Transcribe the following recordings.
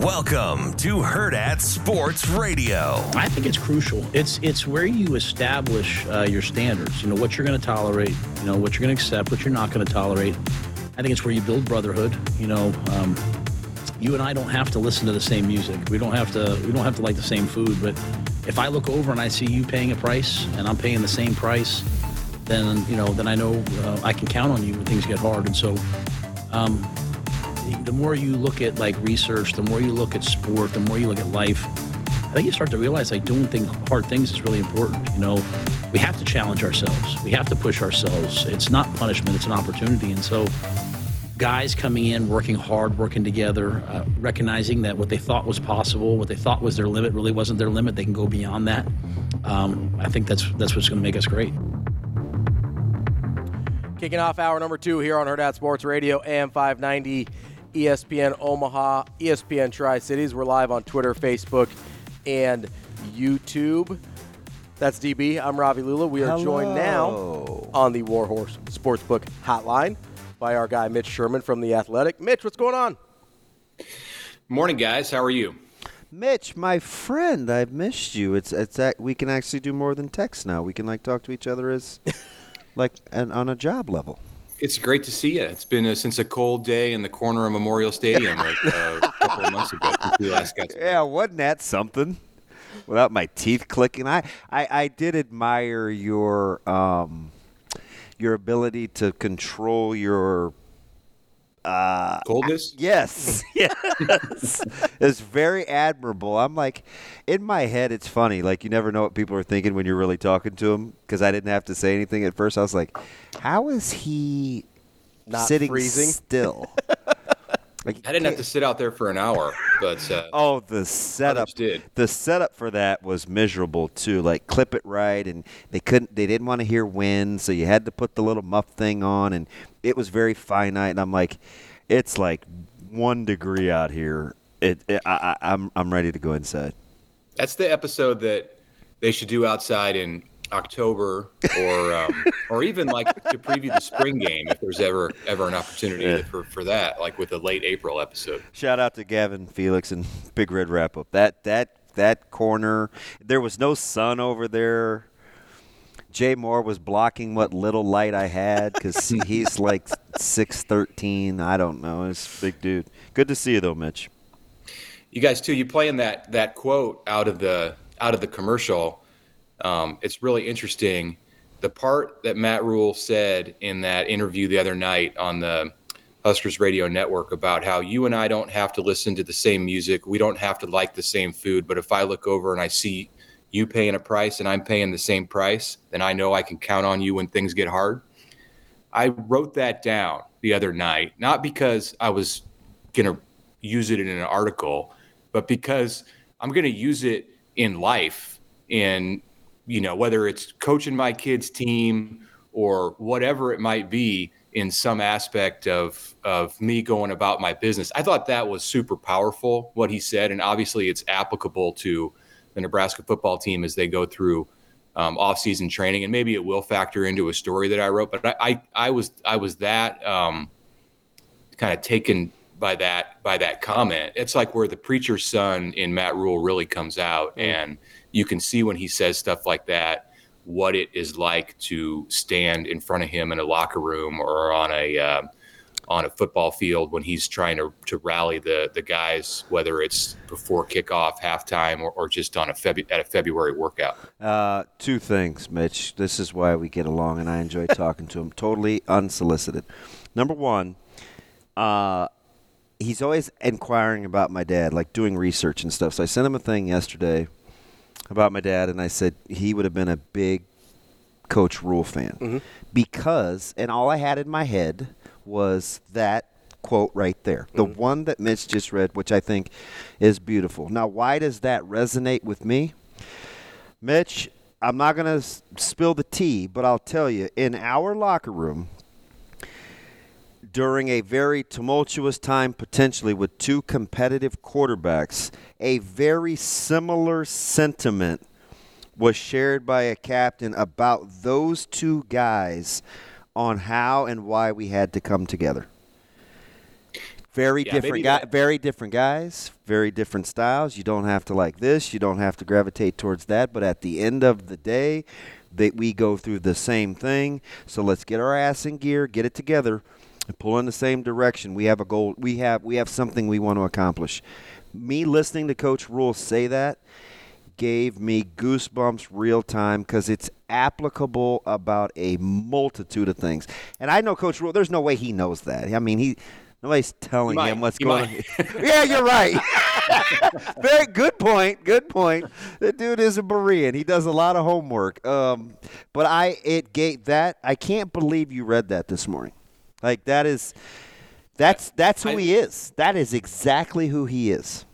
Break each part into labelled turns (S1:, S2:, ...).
S1: Welcome to Hurrdat Sports Radio.
S2: I think it's crucial. It's it's where you establish uh, your standards. You know what you're going to tolerate. You know what you're going to accept. What you're not going to tolerate. I think it's where you build brotherhood. You know, um, you and I don't have to listen to the same music. We don't have to. We don't have to like the same food. But if I look over and I see you paying a price and I'm paying the same price, then you know, then I know uh, I can count on you when things get hard. And so. Um, the more you look at like research, the more you look at sport, the more you look at life, I think you start to realize like doing things, hard things is really important. You know, we have to challenge ourselves. We have to push ourselves. It's not punishment; it's an opportunity. And so, guys coming in, working hard, working together, uh, recognizing that what they thought was possible, what they thought was their limit, really wasn't their limit. They can go beyond that. Um, I think that's that's what's going to make us great.
S3: Kicking off hour number two here on Hurrdat Sports Radio, AM 590. ESPN Omaha, ESPN Tri Cities. We're live on Twitter, Facebook, and YouTube. That's DB. I'm Ravi Lulla. We are
S4: Hello.
S3: joined now on the Warhorse Sportsbook Hotline by our guy Mitch Sherman from the Athletic. Mitch, what's going on?
S5: Morning, guys. How are you?
S4: Mitch, my friend, I've missed you. It's it's that we can actually do more than text now. We can like talk to each other as like an, on a job level.
S5: It's great to see you. It's been uh, since a cold day in the corner of Memorial Stadium like uh, a couple of months ago
S4: Yeah, wasn't that something? Without my teeth clicking, I, I, I did admire your um, your ability to control your uh,
S5: Coldness?
S4: Yes, yes. it's very admirable. I'm like, in my head, it's funny. Like, you never know what people are thinking when you're really talking to them because I didn't have to say anything at first. I was like, how is he
S3: Not
S4: sitting
S3: freezing?
S4: still? like,
S5: I didn't have to sit out there for an hour, but uh,
S4: Oh, the setup.
S5: Did.
S4: The setup for that was miserable too. Like clip it right, and they couldn't. They didn't want to hear wind, so you had to put the little muff thing on, and it was very finite. And I'm like, it's like one degree out here. It. it I, I, I'm. I'm ready to go inside.
S5: that's the episode that they should do outside in October or um, or even like to preview the spring game if there's ever ever an opportunity for, for that, like with a late April episode.
S4: Shout out to Gavin Felix and Big Red Wrap Up. That that that corner. There was no sun over there. Jay Moore was blocking what little light I had because he's like six thirteen. I don't know. He's a big dude. Good to see you though, Mitch.
S5: You guys too. You playing that that quote out of the out of the commercial. Um, it's really interesting. The part that Matt Rhule said in that interview the other night on the Huskers Radio Network about how you and I don't have to listen to the same music. We don't have to like the same food. But if I look over and I see you paying a price and I'm paying the same price, then I know I can count on you when things get hard. I wrote that down the other night, not because I was going to use it in an article, but because I'm going to use it in life in you know whether it's coaching my kids team or whatever it might be in some aspect of of me going about my business. I thought that was super powerful what he said and obviously it's applicable to the Nebraska football team as they go through um, off-season training and maybe it will factor into a story that I wrote but I I, I was I was that um, kind of taken by that by that comment. It's like where the preacher's son in Matt Rhule really comes out, and you can see when he says stuff like that what it is like to stand in front of him in a locker room or on a uh, on a football field when he's trying to, to rally the the guys, whether it's before kickoff, halftime, or, or just on a Febu- at a February workout.
S4: Uh, two things, Mitch. This is why we get along, and I enjoy talking to him. Totally unsolicited. Number one, uh, he's always inquiring about my dad, like doing research and stuff. So I sent him a thing yesterday about my dad, and I said he would have been a big Coach Rhule fan mm-hmm. because, and all I had in my head was that quote right there, the mm-hmm. one that Mitch just read, which I think is beautiful. Now, why does that resonate with me? Mitch, I'm not going to s- spill the tea, but I'll tell you, in our locker room, during a very tumultuous time, potentially with two competitive quarterbacks, a very similar sentiment was shared by a captain about those two guys on how and why we had to come together. Very
S5: Yeah,
S4: different guy,
S5: that-
S4: very different guys, very different styles. You don't have to like this, you don't have to gravitate towards that, but at the end of the day, that we go through the same thing. So let's get our ass in gear, get it together, pull in the same direction. We have a goal. We have we have something we want to accomplish. Me listening to Coach Rhule say that gave me goosebumps real time because it's applicable about a multitude of things. And I know Coach Rhule. There's no way he knows that. I mean, he nobody's telling
S5: might.
S4: him what's going on. yeah, you're right. Very good point. Good point. The dude is a Berean. He does a lot of homework. Um, but I it gave that. I can't believe you read that this morning. Like that is. That's that's who
S5: I-
S4: he is. That is exactly who he is.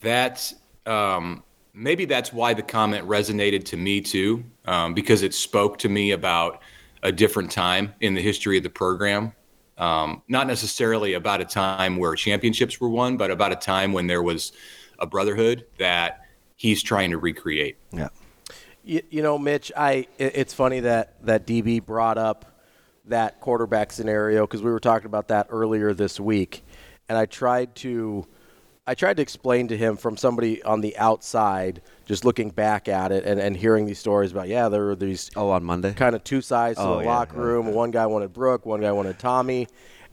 S5: That's um, maybe that's why the comment resonated to me too, um, because it spoke to me about a different time in the history of the program. Um, not necessarily about a time where championships were won, but about a time when there was a brotherhood that he's trying to recreate.
S4: Yeah.
S3: You, you know, Mitch, I it- it's funny that that DB brought up that quarterback scenario because we were talking about that earlier this week, and I tried to I tried to explain to him from somebody on the outside, just looking back at it and, and hearing these stories about yeah, there were these
S4: Oh, on Monday.
S3: kind of two sides to
S4: Oh,
S3: the
S4: yeah,
S3: locker
S4: yeah.
S3: room. One guy wanted Brook, one guy wanted Tommie.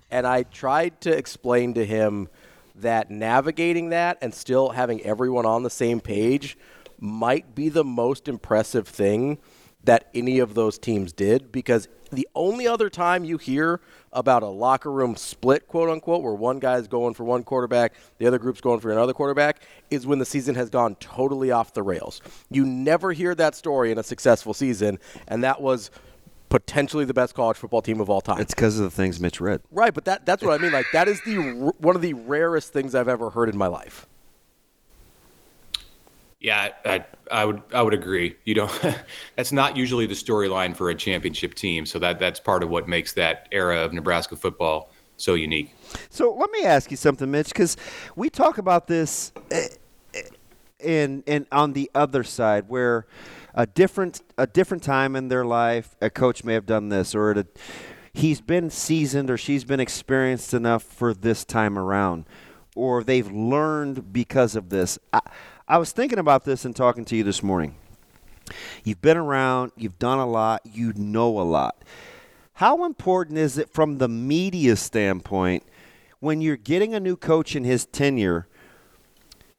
S3: And I tried to explain to him that navigating that and still having everyone on the same page might be the most impressive thing that any of those teams did because the only other time you hear about a locker room split, quote unquote, where one guy's going for one quarterback, the other group's going for another quarterback, is when the season has gone totally off the rails. You never hear that story in a successful season, and that was potentially the best college football team of all time.
S4: It's because of the things Mitch read.
S3: right, but that that's what I mean. Like that is the r- one of the rarest things I've ever heard in my life.
S5: Yeah, I, I would I would agree. You know, that's not usually the storyline for a championship team. So that that's part of what makes that era of Nebraska football so unique.
S4: So let me ask you something, Mitch, because we talk about this eh, eh, in in on the other side, where a different a different time in their life, a coach may have done this, or a, he's been seasoned or she's been experienced enough for this time around, or they've learned because of this. I, I was thinking about this and talking to you this morning. You've been around, you've done a lot, you know a lot. How important is it from the media standpoint when you're getting a new coach in his tenure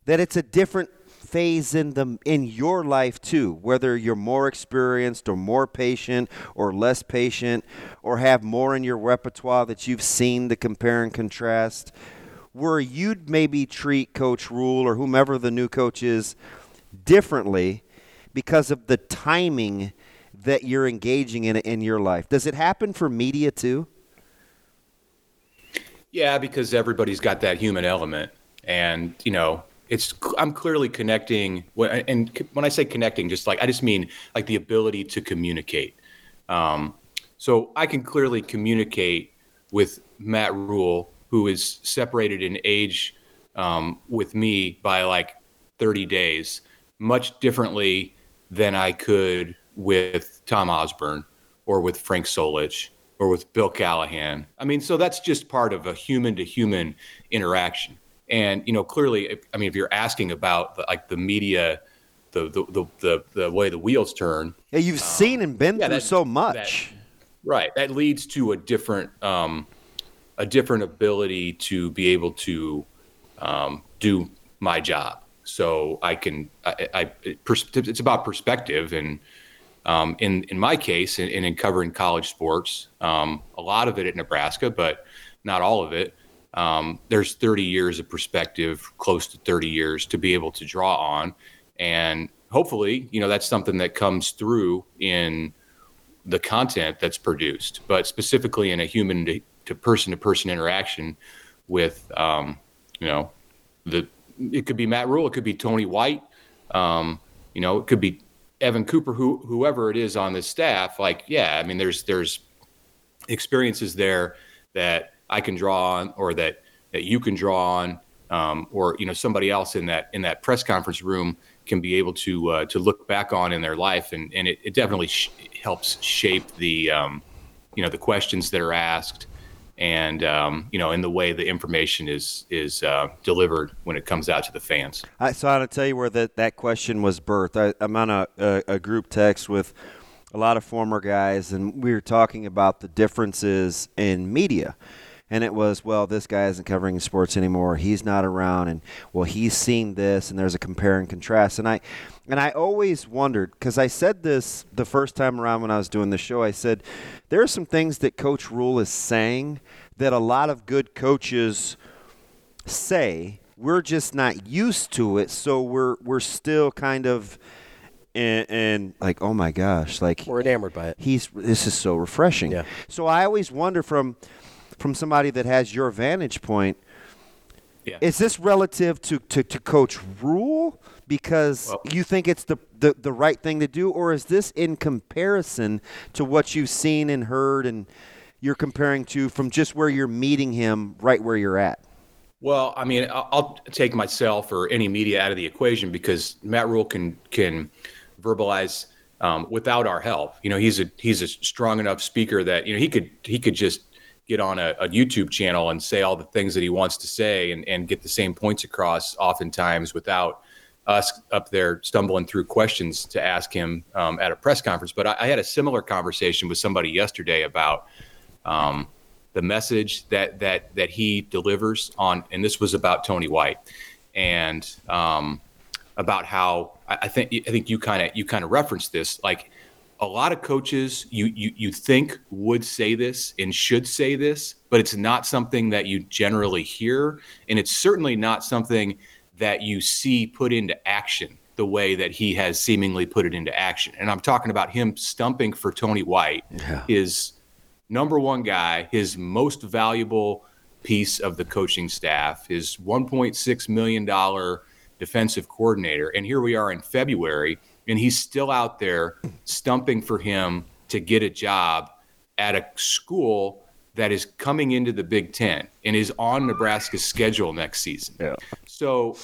S4: that it's a different phase in the in your life too whether you're more experienced or more patient or less patient or have more in your repertoire that you've seen to compare and contrast where you'd maybe treat coach Rhule or whomever the new coach is differently because of the timing that you're engaging in in your life does it happen for media too
S5: Yeah, because everybody's got that human element, and you know, it's I'm clearly connecting. And when I say connecting, just like I just mean like the ability to communicate. Um, so I can clearly communicate with Matt Rhule, who is separated in age um, with me by like 30 days, much differently than I could with Tom Osborne or with Frank Solich or with Bill Callahan. I mean, so that's just part of a human to human interaction. And you know, clearly, if, I mean, if you're asking about the, like the media, the the, the the the way the wheels turn,
S4: yeah you've seen and been
S5: Um, yeah,
S4: through
S5: that-
S4: so much
S5: Right. That leads to a different um, a different ability to be able to um, do my job. So I can I, I it's about perspective and um, in in my case and in, in covering college sports, um, a lot of it at Nebraska, but not all of it. Um, there's 30 years of perspective, close to 30 years to be able to draw on, and hopefully, you know, that's something that comes through in the content that's produced, but specifically in a human to person to person interaction with, um, you know, the it could be Matt Rhule, it could be Tony White, um, you know, it could be Evan Cooper, who whoever it is on the staff. Like, yeah, I mean, there's there's experiences there that I can draw on, or that that you can draw on, um, or you know, somebody else in that in that press conference room can be able to uh, to look back on in their life, and and it, it definitely sh- helps shape the um, you know the questions that are asked, and um, you know in the way the information is is uh, delivered when it comes out to the fans.
S4: I, so I want to tell you where that, that question was birthed. I, am on a, a, a group text with a lot of former guys, and we were talking about the differences in media and it was well this guy isn't covering sports anymore he's not around and well he's seen this and there's a compare and contrast and i and i always wondered because i said this the first time around when i was doing the show i said there are some things that coach Rhule is saying that a lot of good coaches say we're just not used to it so we're we're still kind of and, and, like oh my gosh like
S3: we're enamored by it
S4: he's this is so refreshing
S3: yeah.
S4: so i always wonder from from somebody that has your vantage point. Yeah. Is this relative to, to, to Coach Rhule because well, you think it's the, the, the right thing to do, or is this in comparison to what you've seen and heard and you're comparing to from just where you're meeting him right where you're at?
S5: Well, I mean, I'll take myself or any media out of the equation because Matt Rhule can can verbalize um, without our help. You know, he's a he's a strong enough speaker that you know he could he could just get on a, a, YouTube channel and say all the things that he wants to say and, and get the same points across oftentimes without us up there stumbling through questions to ask him um, at a press conference. But I, I, had a similar conversation with somebody yesterday about um, the message that that that he delivers on, and this was about Tony White and um, about how I, I think I think you kind of you kind of referenced this like a lot of coaches you, you you think would say this and should say this, but it's not something that you generally hear, and it's certainly not something that you see put into action the way that he has seemingly put it into action. And I'm talking about him stumping for Tony White, yeah. his number one guy, his most valuable piece of the coaching staff, his 1.6 million dollar defensive coordinator, and here we are in February and he's still out there stumping for him to get a job at a school that is coming into the Big Ten and is on Nebraska's schedule next season. Yeah. So,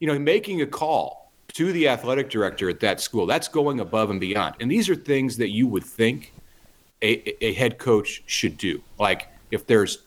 S5: you know, making a call to the athletic director at that school, that's going above and beyond. And these are things that you would think a, a head coach should do. Like if there's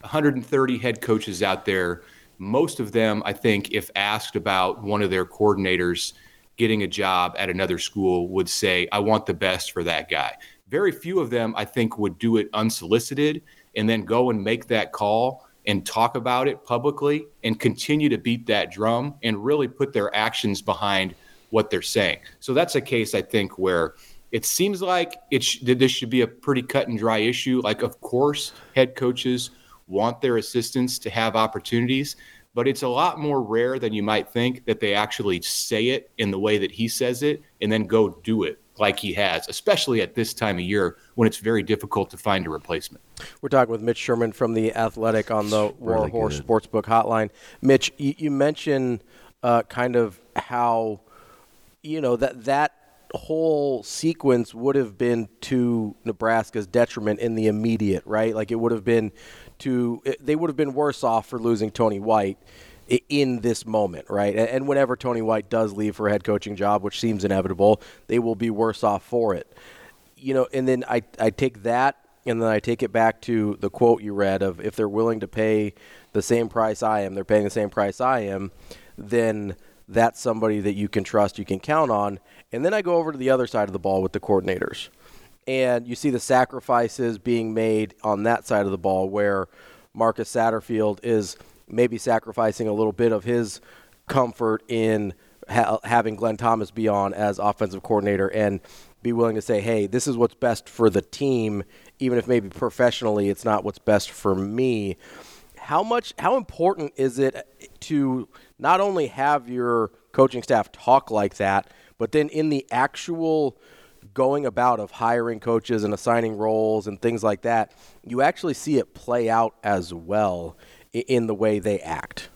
S5: 130 head coaches out there, most of them, I think, if asked about one of their coordinators – getting a job at another school would say, I want the best for that guy. Very few of them, I think, would do it unsolicited and then go and make that call and talk about it publicly and continue to beat that drum and really put their actions behind what they're saying. So that's a case, I think, where it seems like it sh- this should be a pretty cut and dry issue. Like, of course, head coaches want their assistants to have opportunities but it's a lot more rare than you might think that they actually say it in the way that he says it and then go do it like he has, especially at this time of year when it's very difficult to find a replacement.
S3: We're talking with Mitch Sherman from the Athletic on the War Horse Sportsbook Hotline. Mitch, you, you mentioned uh, kind of how you know that that whole sequence would have been to Nebraska's detriment in the immediate, right? Like it would have been to they would have been worse off for losing Tony White in this moment, right? And whenever Tony White does leave for a head coaching job, which seems inevitable, they will be worse off for it. You know, and then I I take that and then I take it back to the quote you read of if they're willing to pay the same price I am, they're paying the same price I am, then that's somebody that you can trust, you can count on. And then I go over to the other side of the ball with the coordinators and you see the sacrifices being made on that side of the ball where Marcus Satterfield is maybe sacrificing a little bit of his comfort in ha- having Glenn Thomas be on as offensive coordinator and be willing to say, hey, this is what's best for the team, even if maybe professionally it's not what's best for me. How much, how important is it to not only have your coaching staff talk like that, but then in the actual going about of hiring coaches and assigning roles and things like that, you actually see it play out as well in the way they act.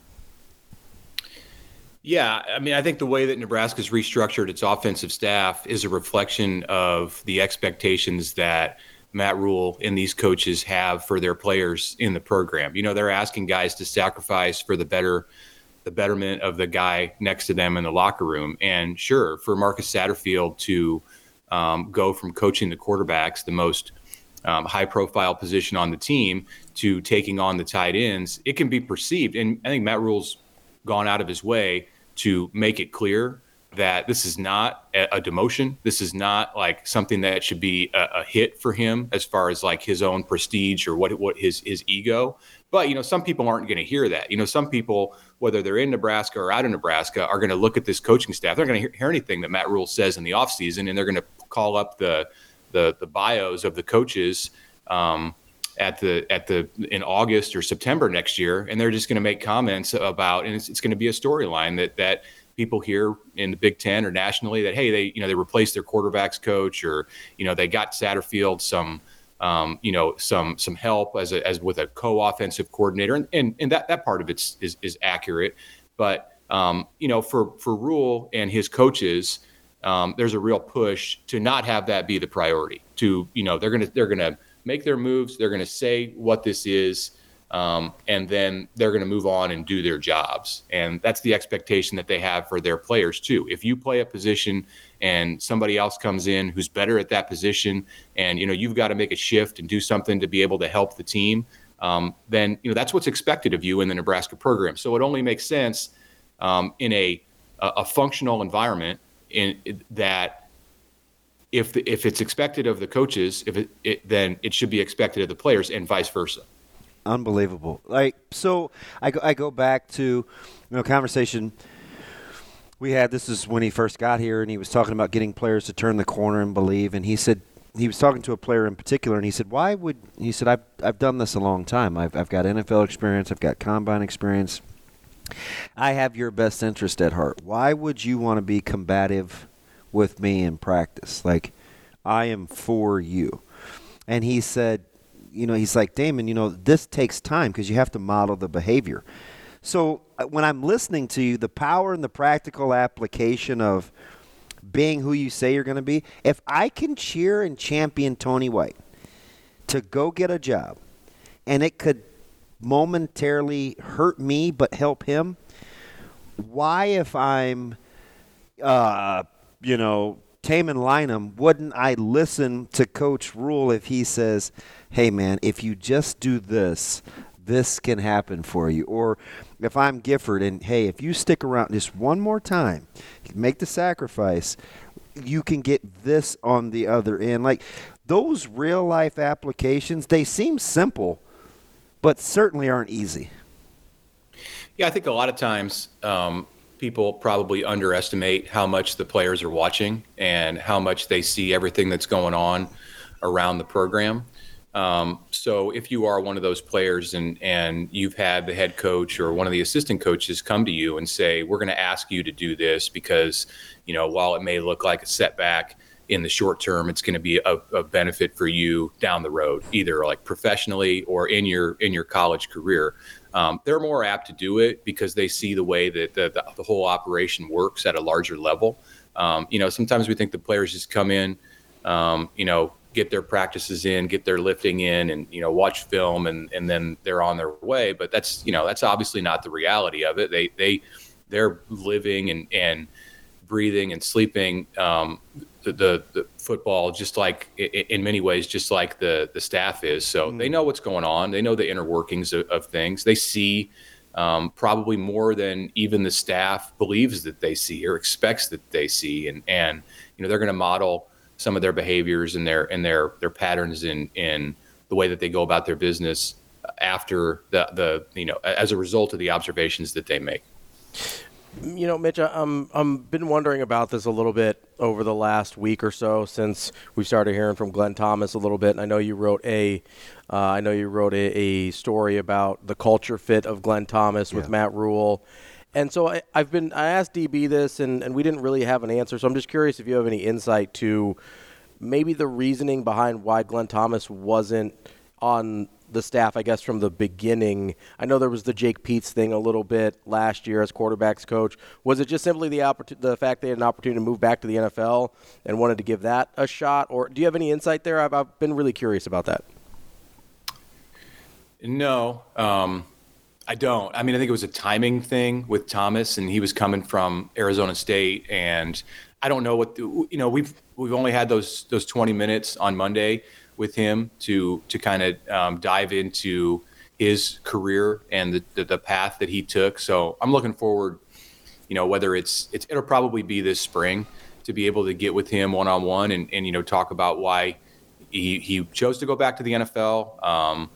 S5: Yeah, I mean, I think the way that Nebraska's restructured its offensive staff is a reflection of the expectations that Matt Rhule and these coaches have for their players in the program. You know, they're asking guys to sacrifice for the better the betterment of the guy next to them in the locker room. And sure, for Marcus Satterfield to um, go from coaching the quarterbacks, the most um, high profile position on the team to taking on the tight ends, it can be perceived. And I think Matt Rhule's gone out of his way to make it clear that this is not a, demotion. This is not like something that should be a, a, hit for him as far as like his own prestige or what what his his ego. But you know, some people aren't going to hear that. You know, some people, whether they're in Nebraska or out of Nebraska, are going to look at this coaching staff. They're going to hear, hear anything that Matt Rhule says in the offseason, and they're going to call up the the the bios of the coaches. Um, at the at the in August or September next year, and they're just going to make comments about, and it's, it's going to be a storyline that that people here in the Big Ten or nationally that hey they you know they replaced their quarterbacks coach or you know they got Satterfield some um, you know some some help as a, as with a co-offensive coordinator and, and and that that part of it is is accurate, but um, you know for for Rhule and his coaches. Um, there's a real push to not have that be the priority. To you know, they're gonna they're gonna make their moves. They're gonna say what this is, um, and then they're going to move on and do their jobs. And that's the expectation that they have for their players too. If you play a position and somebody else comes in who's better at that position, and you know you've got to make a shift and do something to be able to help the team, um, then you know that's what's expected of you in the Nebraska program. So it only makes sense um, in a a functional environment in that if the, if it's expected of the coaches, if it, it, then it should be expected of the players, and vice versa
S4: unbelievable. Like so, I go, I go back to you know conversation we had. This is when he first got here, and he was talking about getting players to turn the corner and believe. And he said he was talking to a player in particular, and he said, "Why would?" He said, "I've I've done this a long time. I've I've got NFL experience. I've got combine experience. I have your best interest at heart. Why would you want to be combative with me in practice? Like, I am for you." And he said, you know, he's like, Damon, you know, this takes time because you have to model the behavior. So uh, when I'm listening to you, the power and the practical application of being who you say you're going to be, if I can cheer and champion Tony White to go get a job and it could momentarily hurt me but help him, why, if I'm, uh, you know, Taman Lynham, wouldn't I listen to Coach Rhule if he says, hey, man, if you just do this, this can happen for you? Or if I'm Gifford and, hey, if you stick around just one more time, make the sacrifice, you can get this on the other end. Like those real life applications, they seem simple, but certainly aren't easy.
S5: Yeah, I think a lot of times um, people probably underestimate how much the players are watching and how much they see everything that's going on around the program. Um, so if you are one of those players and and you've had the head coach or one of the assistant coaches come to you and say, "We're going to ask you to do this because, you know, while it may look like a setback in the short term, it's going to be a, a benefit for you down the road, either like professionally or in your in your college career." Um, they're more apt to do it because they see the way that the, the, the whole operation works at a larger level. Um, you know, sometimes we think the players just come in, um, you know, get their practices in, get their lifting in, and you know, watch film, and and then they're on their way. But that's you know, that's obviously not the reality of it. They they they're living and and breathing and sleeping um, the, the, the football just like in many ways just like the the staff is. So mm. they know what's going on. They know the inner workings of, of things. They see um, probably more than even the staff believes that they see or expects that they see. And and you know they're going to model some of their behaviors and their and their their patterns in in the way that they go about their business after the the you know as a result of the observations that they make
S3: you know, Mitch, I'm I'm been wondering about this a little bit over the last week or so since we started hearing from Glenn Thomas a little bit. And I know you wrote a, uh, I know you wrote a, a, story about the culture fit of Glenn Thomas with Matt Rhule. And so I, have been I asked DB this, and, and we didn't really have an answer. So I'm just curious if you have any insight to maybe the reasoning behind why Glenn Thomas wasn't on the staff, I guess, from the beginning? I know there was the Jake Peetz thing a little bit last year as quarterbacks coach. Was it just simply the oppor- the fact they had an opportunity to move back to the NFL and wanted to give that a shot, or do you have any insight there? I've, I've been really curious about that.
S5: No, um, I don't. I mean, I think it was a timing thing with Thomas, and he was coming from Arizona State, and I don't know what the, you know. We've we've only had those those 20 minutes on Monday with him to to kind of um, dive into his career and the, the, the path that he took. So I'm looking forward. You know, whether it's, it's it'll probably be this spring to be able to get with him one on one and and you know talk about why he he chose to go back to the NFL. Um,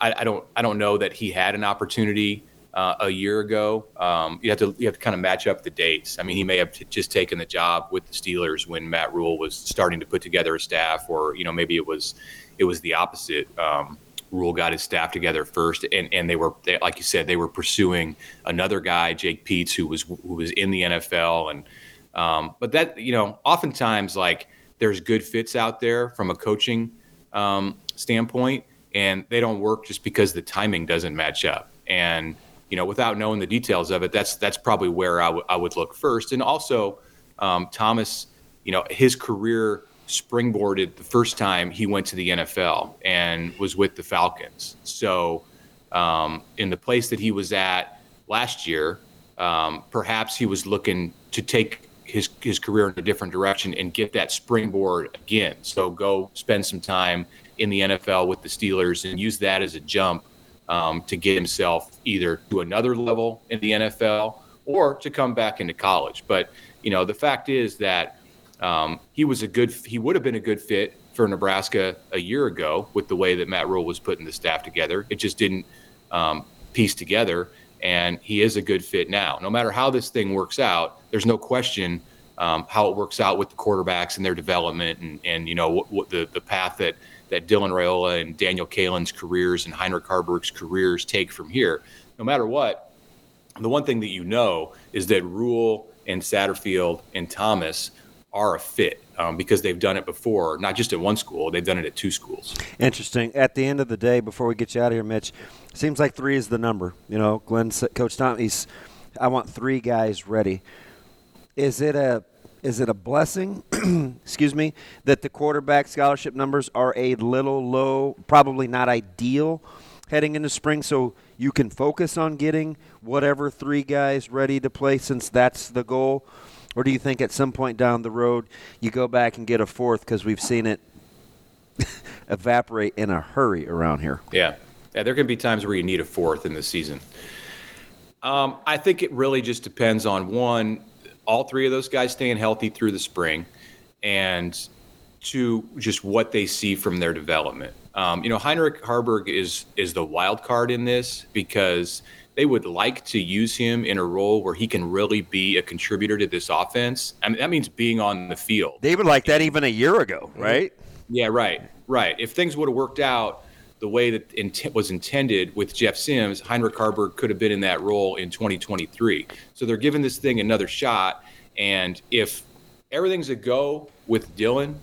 S5: I, I don't I don't know that he had an opportunity uh, a year ago. Um, you have to you have to kind of match up the dates. I mean, he may have t- just taken the job with the Steelers when Matt Rhule was starting to put together a staff, or you know maybe it was it was the opposite. Um, Rhule got his staff together first, and, and they were they, like you said they were pursuing another guy, Jake Peetz, who was who was in the NFL, and um, but that you know oftentimes like there's good fits out there from a coaching um, standpoint, and they don't work just because the timing doesn't match up. And you know, without knowing the details of it, that's that's probably where I, w- I would look first. And also, um, Thomas, you know, his career springboarded the first time he went to the NFL and was with the Falcons. So, um, in the place that he was at last year, um, perhaps he was looking to take his his career in a different direction and get that springboard again. So go spend some time in the NFL with the Steelers and use that as a jump um, to get himself either to another level in the NFL or to come back into college. But you know, the fact is that um, he was a good he would have been a good fit for Nebraska a year ago with the way that Matt Rhule was putting the staff together. It just didn't um, piece together and he is a good fit now. No matter how this thing works out, there's no question um, how it works out with the quarterbacks and their development, and and you know what, what the the path that that Dylan Raiola and Daniel Kaelin's careers and Heinrich Haarberg's careers take from here. No matter what, the one thing that you know is that Rhule and Satterfield and Thomas are a fit um, because they've done it before, not just at one school, they've done it at two schools.
S4: Interesting. At the end of the day, before we get you out of here, Mitch, seems like three is the number. You know, Glenn, Coach Tom, he's, I want three guys ready. Is it a is it a blessing, excuse me, that the quarterback scholarship numbers are a little low, probably not ideal heading into spring, so you can focus on getting whatever three guys ready to play since that's the goal? Or do you think at some point down the road you go back and get a fourth because we've seen it evaporate in a hurry around here?
S5: Yeah. Yeah, there can be times where you need a fourth in the season. Um, I think it really just depends on one, all three of those guys staying healthy through the spring, and to just what they see from their development. Um, you know, Heinrich Haarberg is is the wild card in this because they would like to use him in a role where he can really be a contributor to this offense. I mean, that means being on the field.
S4: They would like that even a year ago, right?
S5: Yeah, right, right. If things would have worked out the way that int- was intended with Jeff Sims, Heinrich Haarberg could have been in that role in 2023. So they're giving this thing another shot. And if everything's a go with Dylan,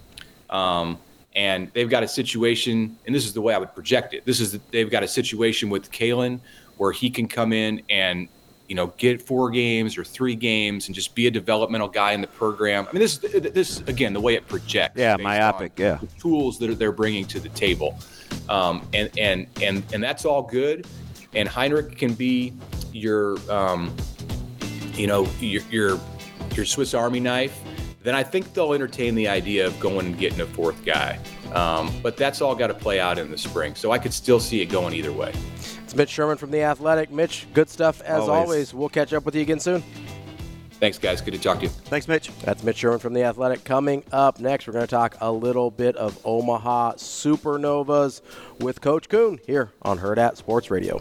S5: um, and they've got a situation, and this is the way I would project it. This is the, they've got a situation with Kaelin where he can come in and you know get four games or three games and just be a developmental guy in the program. I mean, this is this again the way it projects.
S4: Yeah, myopic. Yeah,
S5: the tools that they're bringing to the table, um, and and and and that's all good. And Heinrich can be your, um, you know, your your your Swiss Army knife. Then I think they'll entertain the idea of going and getting a fourth guy. Um, but that's all got to play out in the spring. So I could still see it going either way.
S3: It's Mitch Sherman from The Athletic. Mitch, good stuff as always. always. We'll catch up with you again soon.
S5: Thanks, guys. Good to talk to you.
S4: Thanks, Mitch.
S3: That's Mitch Sherman from The Athletic. Coming up next, we're going to talk a little bit of Omaha Supernovas with Coach Kuhn here on Hurrdat Sports Radio.